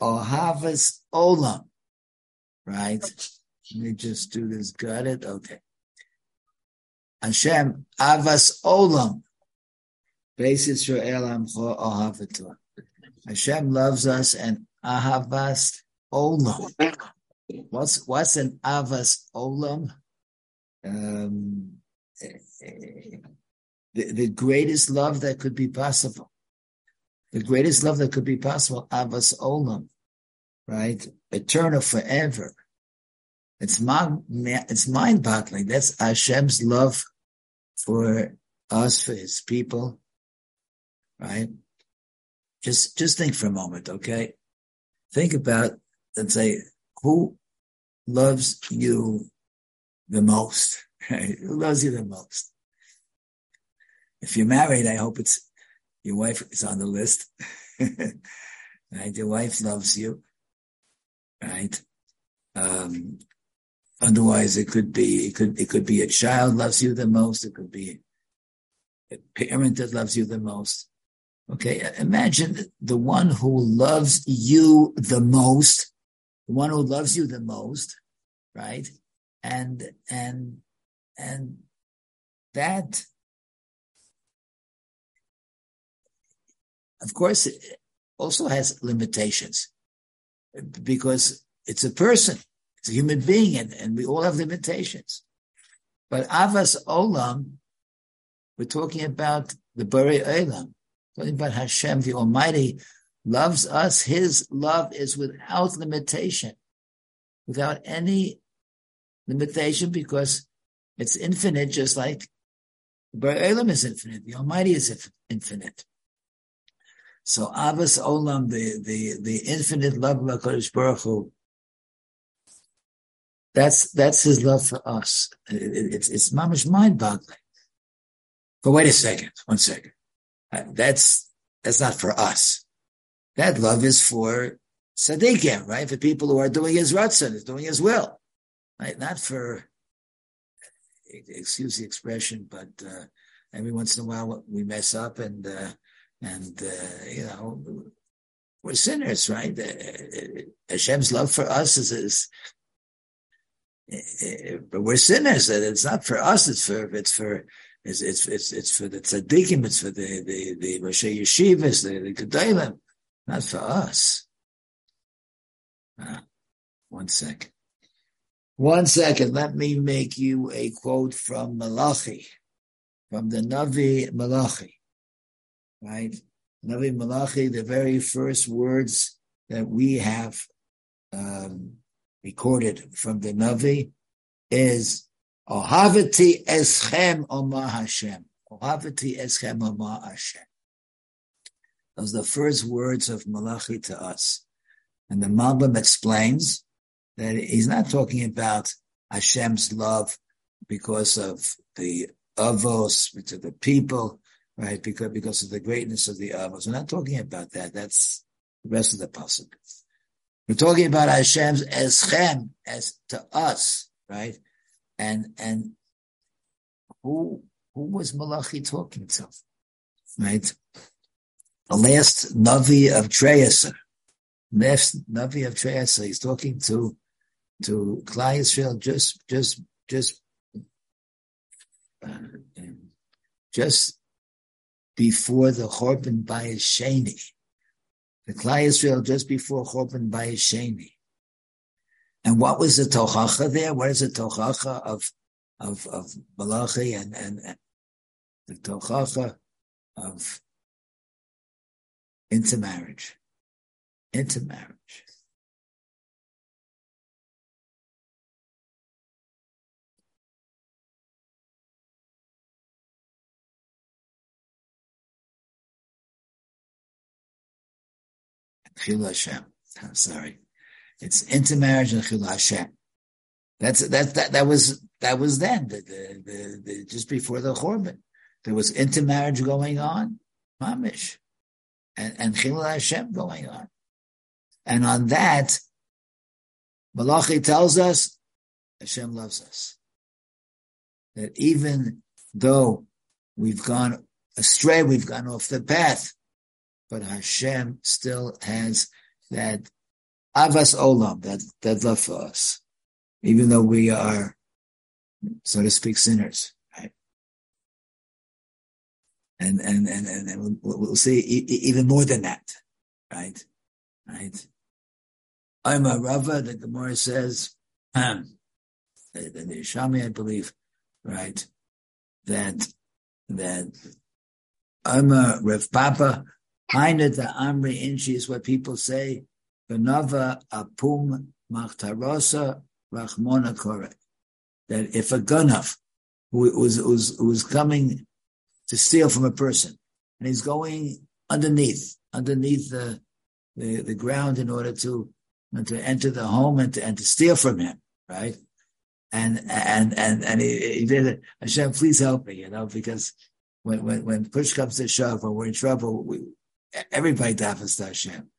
Ohavas Olam. Right? Let me just do this. Got it? Okay. Hashem, Avas Olam. Basis for Elam Ohavatah. Hashem loves us and Ahavas Olam. What's what's an Avas Olam? Um, the, the greatest love that could be possible. The greatest love that could be possible, Avas Olam, right? Eternal forever. It's mind, it's mind-boggling. That's Hashem's love for us, for His people, right? Just, just think for a moment, okay? Think about and say, who loves you the most? who loves you the most? If you're married, I hope it's your wife is on the list. right? Your wife loves you. Right? Um, otherwise it could be, it could, it could be a child loves you the most. It could be a parent that loves you the most. Okay. Imagine the one who loves you the most, the one who loves you the most, right? And, and, and that of course, it also has limitations because it's a person, it's a human being, and, and we all have limitations. But Avas Olam, we're talking about the Bari Olam, talking about Hashem, the Almighty, loves us. His love is without limitation, without any limitation, because it's infinite, just like Bari Olam is infinite. The Almighty is infinite. So Abbas Olam, the, the, the infinite love of HaKadosh Baruch Hu, that's, that's his love for us. It, it's, it's mamish mind boggling. But wait a second, one second. Uh, that's, that's not for us. That love is for tzaddikim, right? For people who are doing his ratzon, is doing his will, right? Not for, excuse the expression, but, uh, every once in a while we mess up and, uh, and, uh, you know, we're sinners, right? Uh, Hashem's love for us is, is uh, but we're sinners. It's not for us. It's for, it's for, it's, it's, it's, it's for the tzaddikim. It's for the, the, the Roshei Yeshivas, the, the Gedolim, not for us. Uh, one second. One second. Let me make you a quote from Malachi, from the Navi Malachi right? Navi Malachi, the very first words that we have um, recorded from the Navi is Ohavati eschem Oma Hashem. Ohavati eschem Oma Hashem. Those are the first words of Malachi to us. And the Malbim explains that he's not talking about Hashem's love because of the avos to the people, right? Because because of the greatness of the Avos. We're not talking about that. That's the rest of the pasuk. We're talking about Hashem's eschem as to us, right? And and who who was Malachi talking to, right? The last Navi of Treyasa, last Navi of Treyasa, he's talking to to Klal Israel just just just uh, just before the Chorban Bayis Sheni. The Klal Israel just before Chorban Bayis Sheni. And what was the tochacha there? What is the tochacha of of of Malachi and and, and the tochacha of intermarriage, intermarriage. Chil Hashem. I'm sorry. It's intermarriage and Chil Hashem. That's that that that was that was then the, the, the, the just before the Chorban. There was intermarriage going on, mamish, and and Chil Hashem going on, and on that, Malachi tells us Hashem loves us. That even though we've gone astray, we've gone off the path, but Hashem still has that Avas Olam, that, that love for us, even though we are, so to speak, sinners, right? And, and, and, and, we'll, we'll see even more than that, right? Right? I'm a Rava, the Gemara says, um, the, the Shami, I believe, right? That, that I'm a Rav Papa, Heine the Amri Inchi is what people say, Ganava Apum Machtarosa Rachmona Korek. That if a gunaf who was, was, was coming to steal from a person, and he's going underneath, underneath the, the, the ground in order to, to enter the home and to, and to steal from him, right? And, and, and, and he, he did it. Hashem, please help me, you know, because when, when, when push comes to shove, when we're in trouble, we, everybody daffers to Hashem.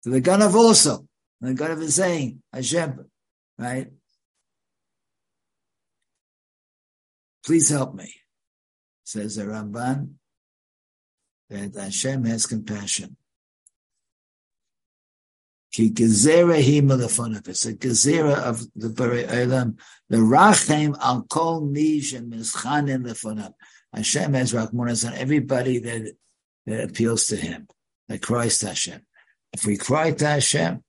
So the Ganav also, the Ganav is saying, Hashem, right? Please help me, says the Ramban, that Hashem has compassion. Ki gezerah hi malafonav. It's a gezerah of the Bari Olam. The rachem al kol mi shemischanim lefonav. Hashem has rachmanas on everybody that, appeals to Him, that cries to Hashem. If we cry to Hashem,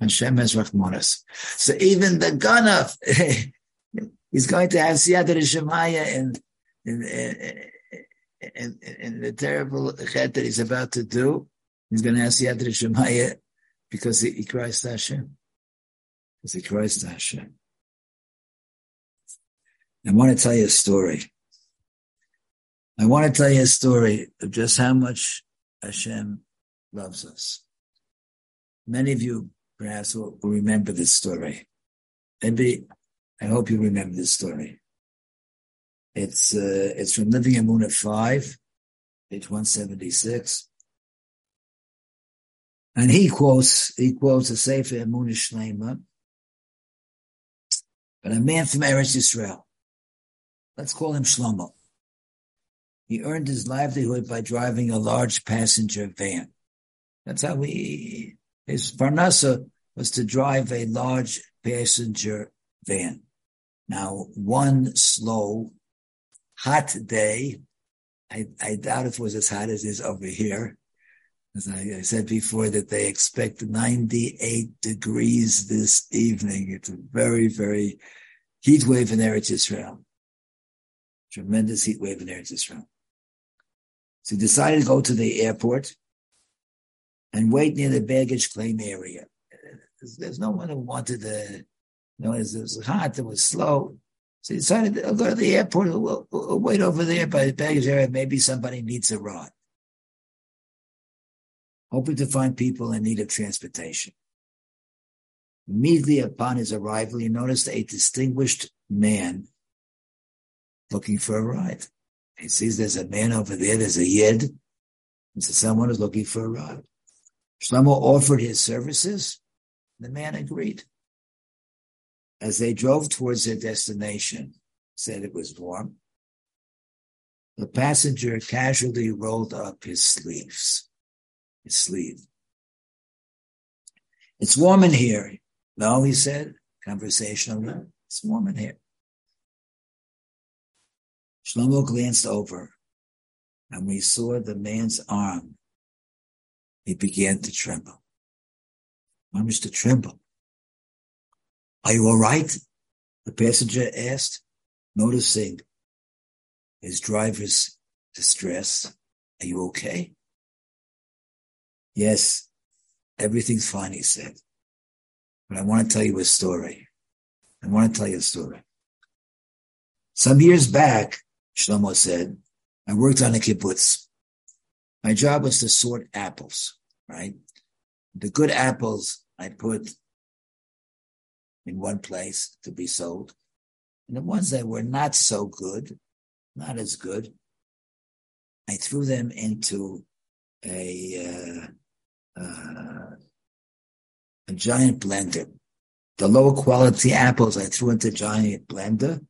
Hashem has rachmanas. So even the Ganav, he's going to have Siyat Shemaya in, in, in, in, the terrible chet that he's about to do. He's going to have Siyat Shemaya because he, he cries to Hashem. Because he cries to Hashem. I want to tell you a story. I want to tell you a story of just how much Hashem loves us. Many of you perhaps will, will remember this story. Maybe I hope you remember this story. It's uh, it's from Living Emunah five, page one seventy six, and he quotes he quotes a Sefer Emunah Shlema, but a man from Eretz Yisrael. Let's call him Shlomo. He earned his livelihood by driving a large passenger van. That's how he, his parnasa was to drive a large passenger van. Now, one slow, hot day, I, I doubt it was as hot as it is over here. As I, I said before, that they expect 98 degrees this evening. It's a very, very heat wave in Eretz Israel. Tremendous heat wave in Eretz Israel. So he decided to go to the airport and wait near the baggage claim area. There's, there's no one who wanted the, you know, it was, hot, it was slow. So he decided to go to the airport, we'll, we'll wait over there by the baggage area. Maybe somebody needs a ride. Hoping to find people in need of transportation. Immediately upon his arrival, he noticed a distinguished man looking for a ride. He sees there's a man over there, there's a yid. And so someone is looking for a ride. Shlomo offered his services. The man agreed. As they drove towards their destination, said it was warm. The passenger casually rolled up his sleeves, his sleeve. It's warm in here. No, he said, conversational. It's warm in here. Shlomo glanced over and we saw the man's arm he began to tremble. Managed to tremble. Are you all right? The passenger asked, noticing his driver's distress. Are you okay? Yes, everything's fine, he said. But I want to tell you a story. I want to tell you a story. Some years back, Shlomo said, I worked on a kibbutz. My job was to sort apples, right? The good apples I put in one place to be sold. And the ones that were not so good, not as good, I threw them into a uh, uh, a giant blender. The lower quality apples I threw into a giant blender,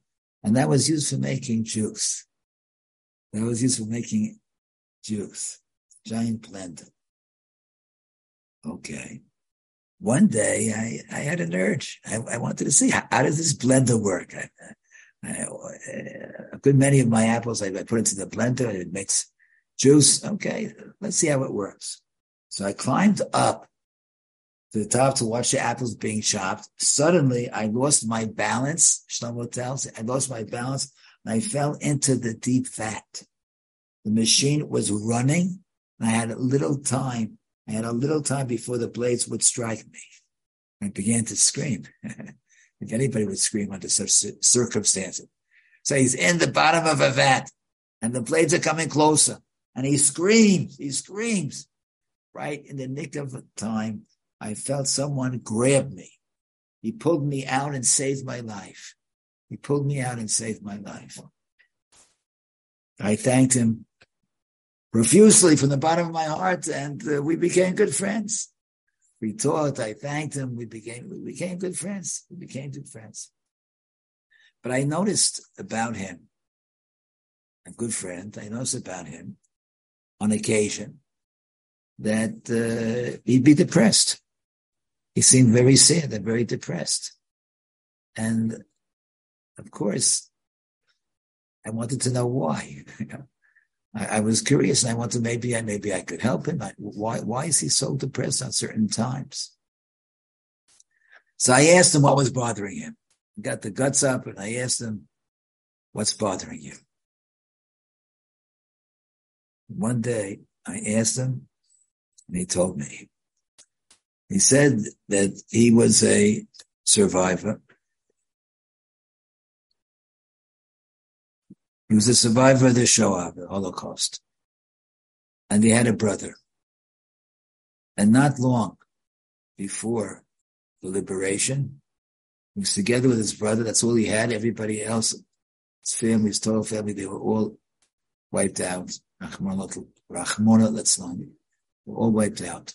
and that was used for making juice. That was used for making juice giant blender. Okay. one day I, I had an urge. I, I wanted to see how, how, does this blender work? I, I, a good many of my apples, I, put into the blender and it makes juice. Okay, let's see how it works. So I climbed up to the top to watch the apples being chopped. Suddenly, I lost my balance. Shlomo tells I lost my balance and I fell into the deep fat. The machine was running and I had a little time. I had a little time before the blades would strike me. I began to scream. if anybody would scream under such circumstances. So he's in the bottom of a vat and the blades are coming closer and he screams, he screams. Right in the nick of time, I felt someone grab me. He pulled me out and saved my life. He pulled me out and saved my life. I thanked him profusely from the bottom of my heart, and uh, we became good friends. We talked. I thanked him. We became we became good friends. We became good friends. But I noticed about him, a good friend. I noticed about him on occasion that uh, he'd be depressed. He seemed very sad and very depressed. And of course, I wanted to know why. I, I, was curious, and I wanted maybe I maybe I could help him. I, why why is he so depressed at certain times? So I asked him what was bothering him. I got the guts up, and I asked him, "What's bothering you?" One day, I asked him, and he told me. He said that he was a survivor He was a survivor of the Shoah, the Holocaust. And he had a brother. And not long before the liberation, he was together with his brother. That's all he had. Everybody else, his family, his total family, they were all wiped out. Rahmona, let's They were all wiped out.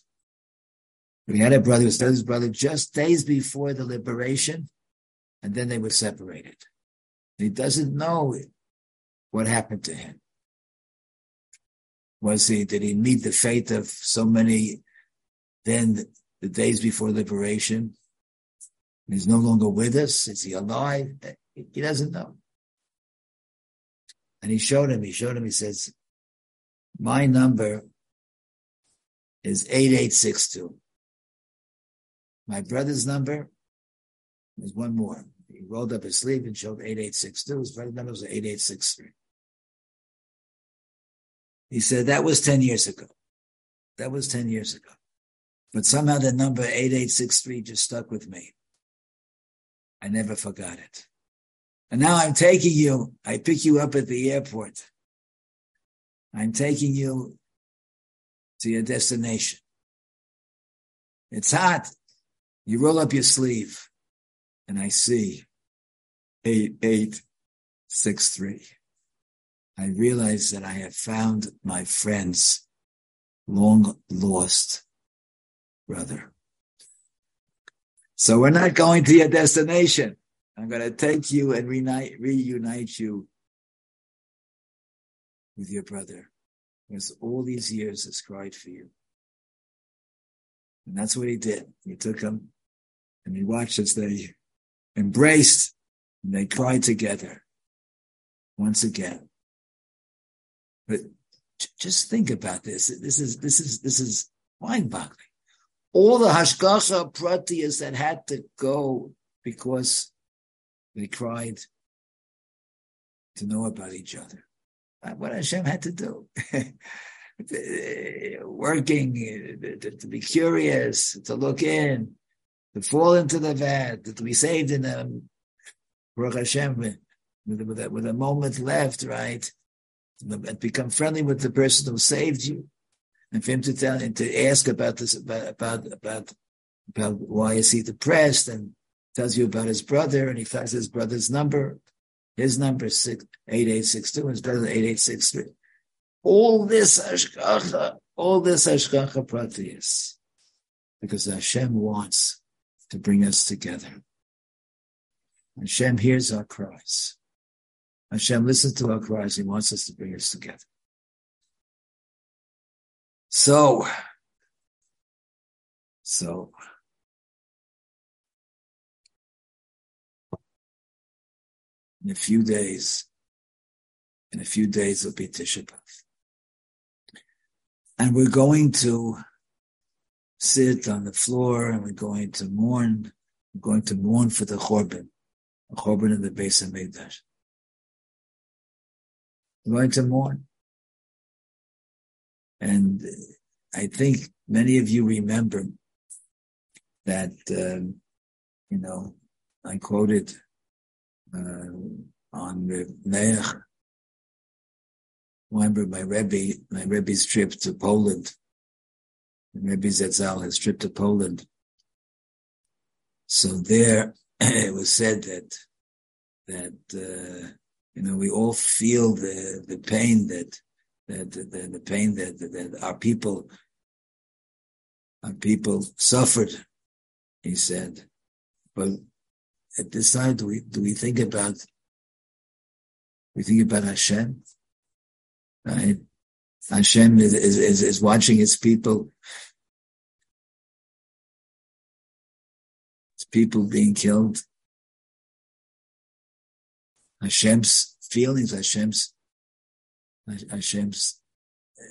He had a brother, who his brother just days before the liberation, and then they were separated. he doesn't know what happened to him? Was he, did he meet the fate of so many then the days before liberation? He's no longer with us. Is he alive? He doesn't know. And he showed him, he showed him, he says, my number is 8862. My brother's number is one more. He rolled up his sleeve and showed 8862. His brother's number was 8863. He said, that was 10 years ago. That was 10 years ago. But somehow the number 8863 just stuck with me. I never forgot it. And now I'm taking you, I pick you up at the airport. I'm taking you to your destination. It's hot. You roll up your sleeve and I see 8863. I realize that I have found my friend's long lost brother. So we're not going to your destination. I'm going to take you and reunite, reunite you with your brother. Because all these years has cried for you. And that's what he did. He took him and he watched as they embraced and they cried together once again. But just think about this. This is this is this is mind-boggling. All the hashgacha pratiyas that had to go because they cried to know about each other. What Hashem had to do. Working, uh, to, to, be curious, to look in, to fall into the vat, to be saved in them. Baruch Hashem, with, with, a, with a moment left, right? and become friendly with the person who saved you, and for him to tell and to ask about this about about about, about why is he depressed, and tells you about his brother, and he finds his brother's number, his number is six eight eight six two, his brother eight eight six three. All this hashgacha, all this hashgacha pratiyas, because Hashem wants to bring us together. Hashem hears our cries. Hashem listens to our cries. He wants us to bring us together. So, so, in a few days, in a few days will be Tisha B'Av. And we're going to sit on the floor and we're going to mourn. We're going to mourn for the Chorban, the Chorban of the Beis HaMikdash. We're going to mourn. And I think many of you remember that, um, you know, I quoted uh, on the Meir. Remember my Rebbe, my Rebbe's trip to Poland. Rebbe Zetzal, has trip to Poland. So there, it was said that that uh, you know we all feel the the pain that that the, the pain that, that our people our people suffered. He said, but at this time, do we do we think about we think about Hashem? Right? Hashem is, is, is watching his people, his people being killed. Hashem's feelings, Hashem's, Hashem's, uh,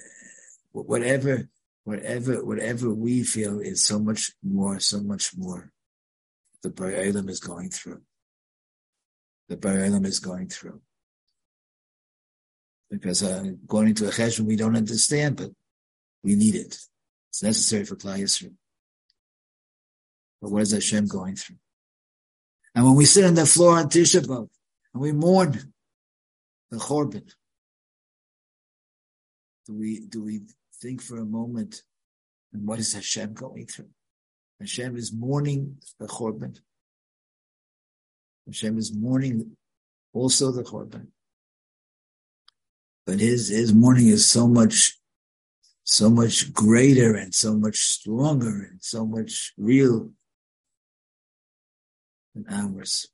whatever, whatever, whatever we feel is so much more, so much more the Ba'ilam is going through. The Ba'ilam is going through. Because uh, going into a cheshbon we don't understand, but we need it. It's necessary for Klal Yisrael. But what is Hashem going through? And when we sit on the floor on Tisha B'Av and we mourn the Chorban, do we do we think for a moment, and what is Hashem going through? Hashem is mourning the Chorban. Hashem is mourning also the Chorban. But his, his mourning is so much, so much greater and so much stronger and so much real than ours.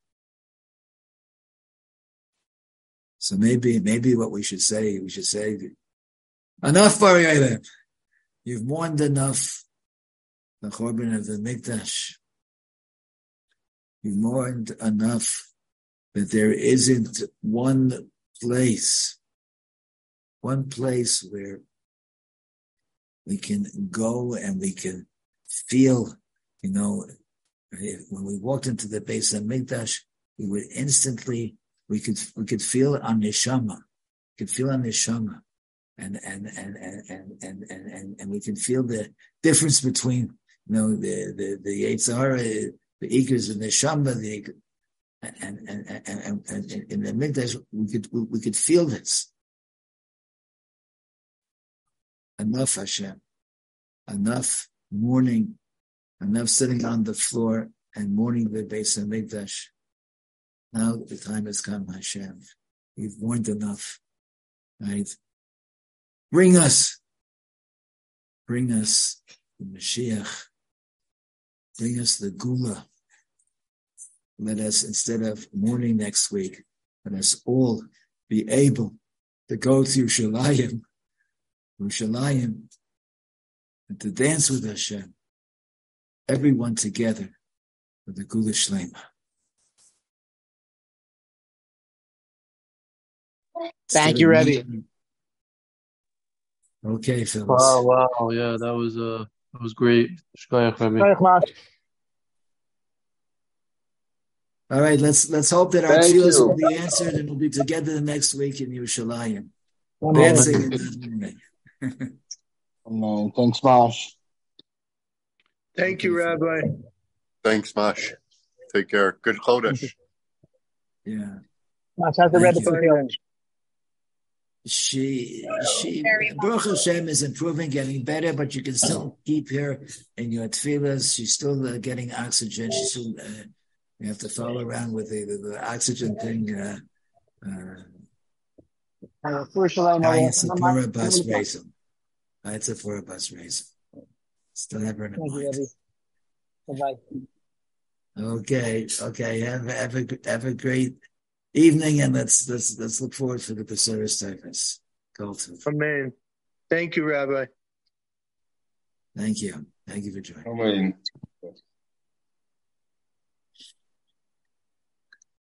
So maybe, maybe what we should say, we should say, enough, Bari You've mourned enough the Chorban of the Mikdash. We mourned enough that there isn't one place, one place where we can go and we can feel, you know, when we walked into the Beis HaMikdash, we would instantly, we could, we could feel on Neshama, we could feel on Neshama. And, and, and, and, and, and, and, and we can feel the difference between you know, the, the, the Yetzirah, the Ikers and the Shamba, the, and, and, and, and, and in the Mikdash, we could, we could feel this. Enough Hashem. Enough mourning. Enough sitting on the floor and mourning the Beis HaMikdash. Now the time has come, Hashem. We've mourned enough. Right? Bring us. Bring us the Mashiach Bring us the geula. Let us, instead of mourning next week, let us all be able to go to Yerushalayim, Yerushalayim, and to dance with Hashem, everyone together for the Geula Shlema. Thank you, Rebbe. Okay, Phyllis. Wow, wow, yeah, that was uh that was great. All right, let's let's hope that our tefillas will be answered and we'll be together the next week in Yerushalayim. Dancing in Thanks, Mosh. Thank you, Rabbi. Thanks, Mosh. Take care. Good Chodesh. Yeah. Mosh, how's the Rebbe feeling? she she Baruch Hashem is improving, getting better, but you can still keep her in your tefillas. She's still uh, getting oxygen. She's still uh, you have to follow around with the, the, the oxygen thing. Uh, uh, it's a for a bus racing. It's a for a bus racing. Still have her in mind. Okay, okay. Have have a have a great evening, and let's let's let's look forward to the Becerra service. Go to. Amen. Thank you, Rabbi. Thank you. Thank you for joining. Amen.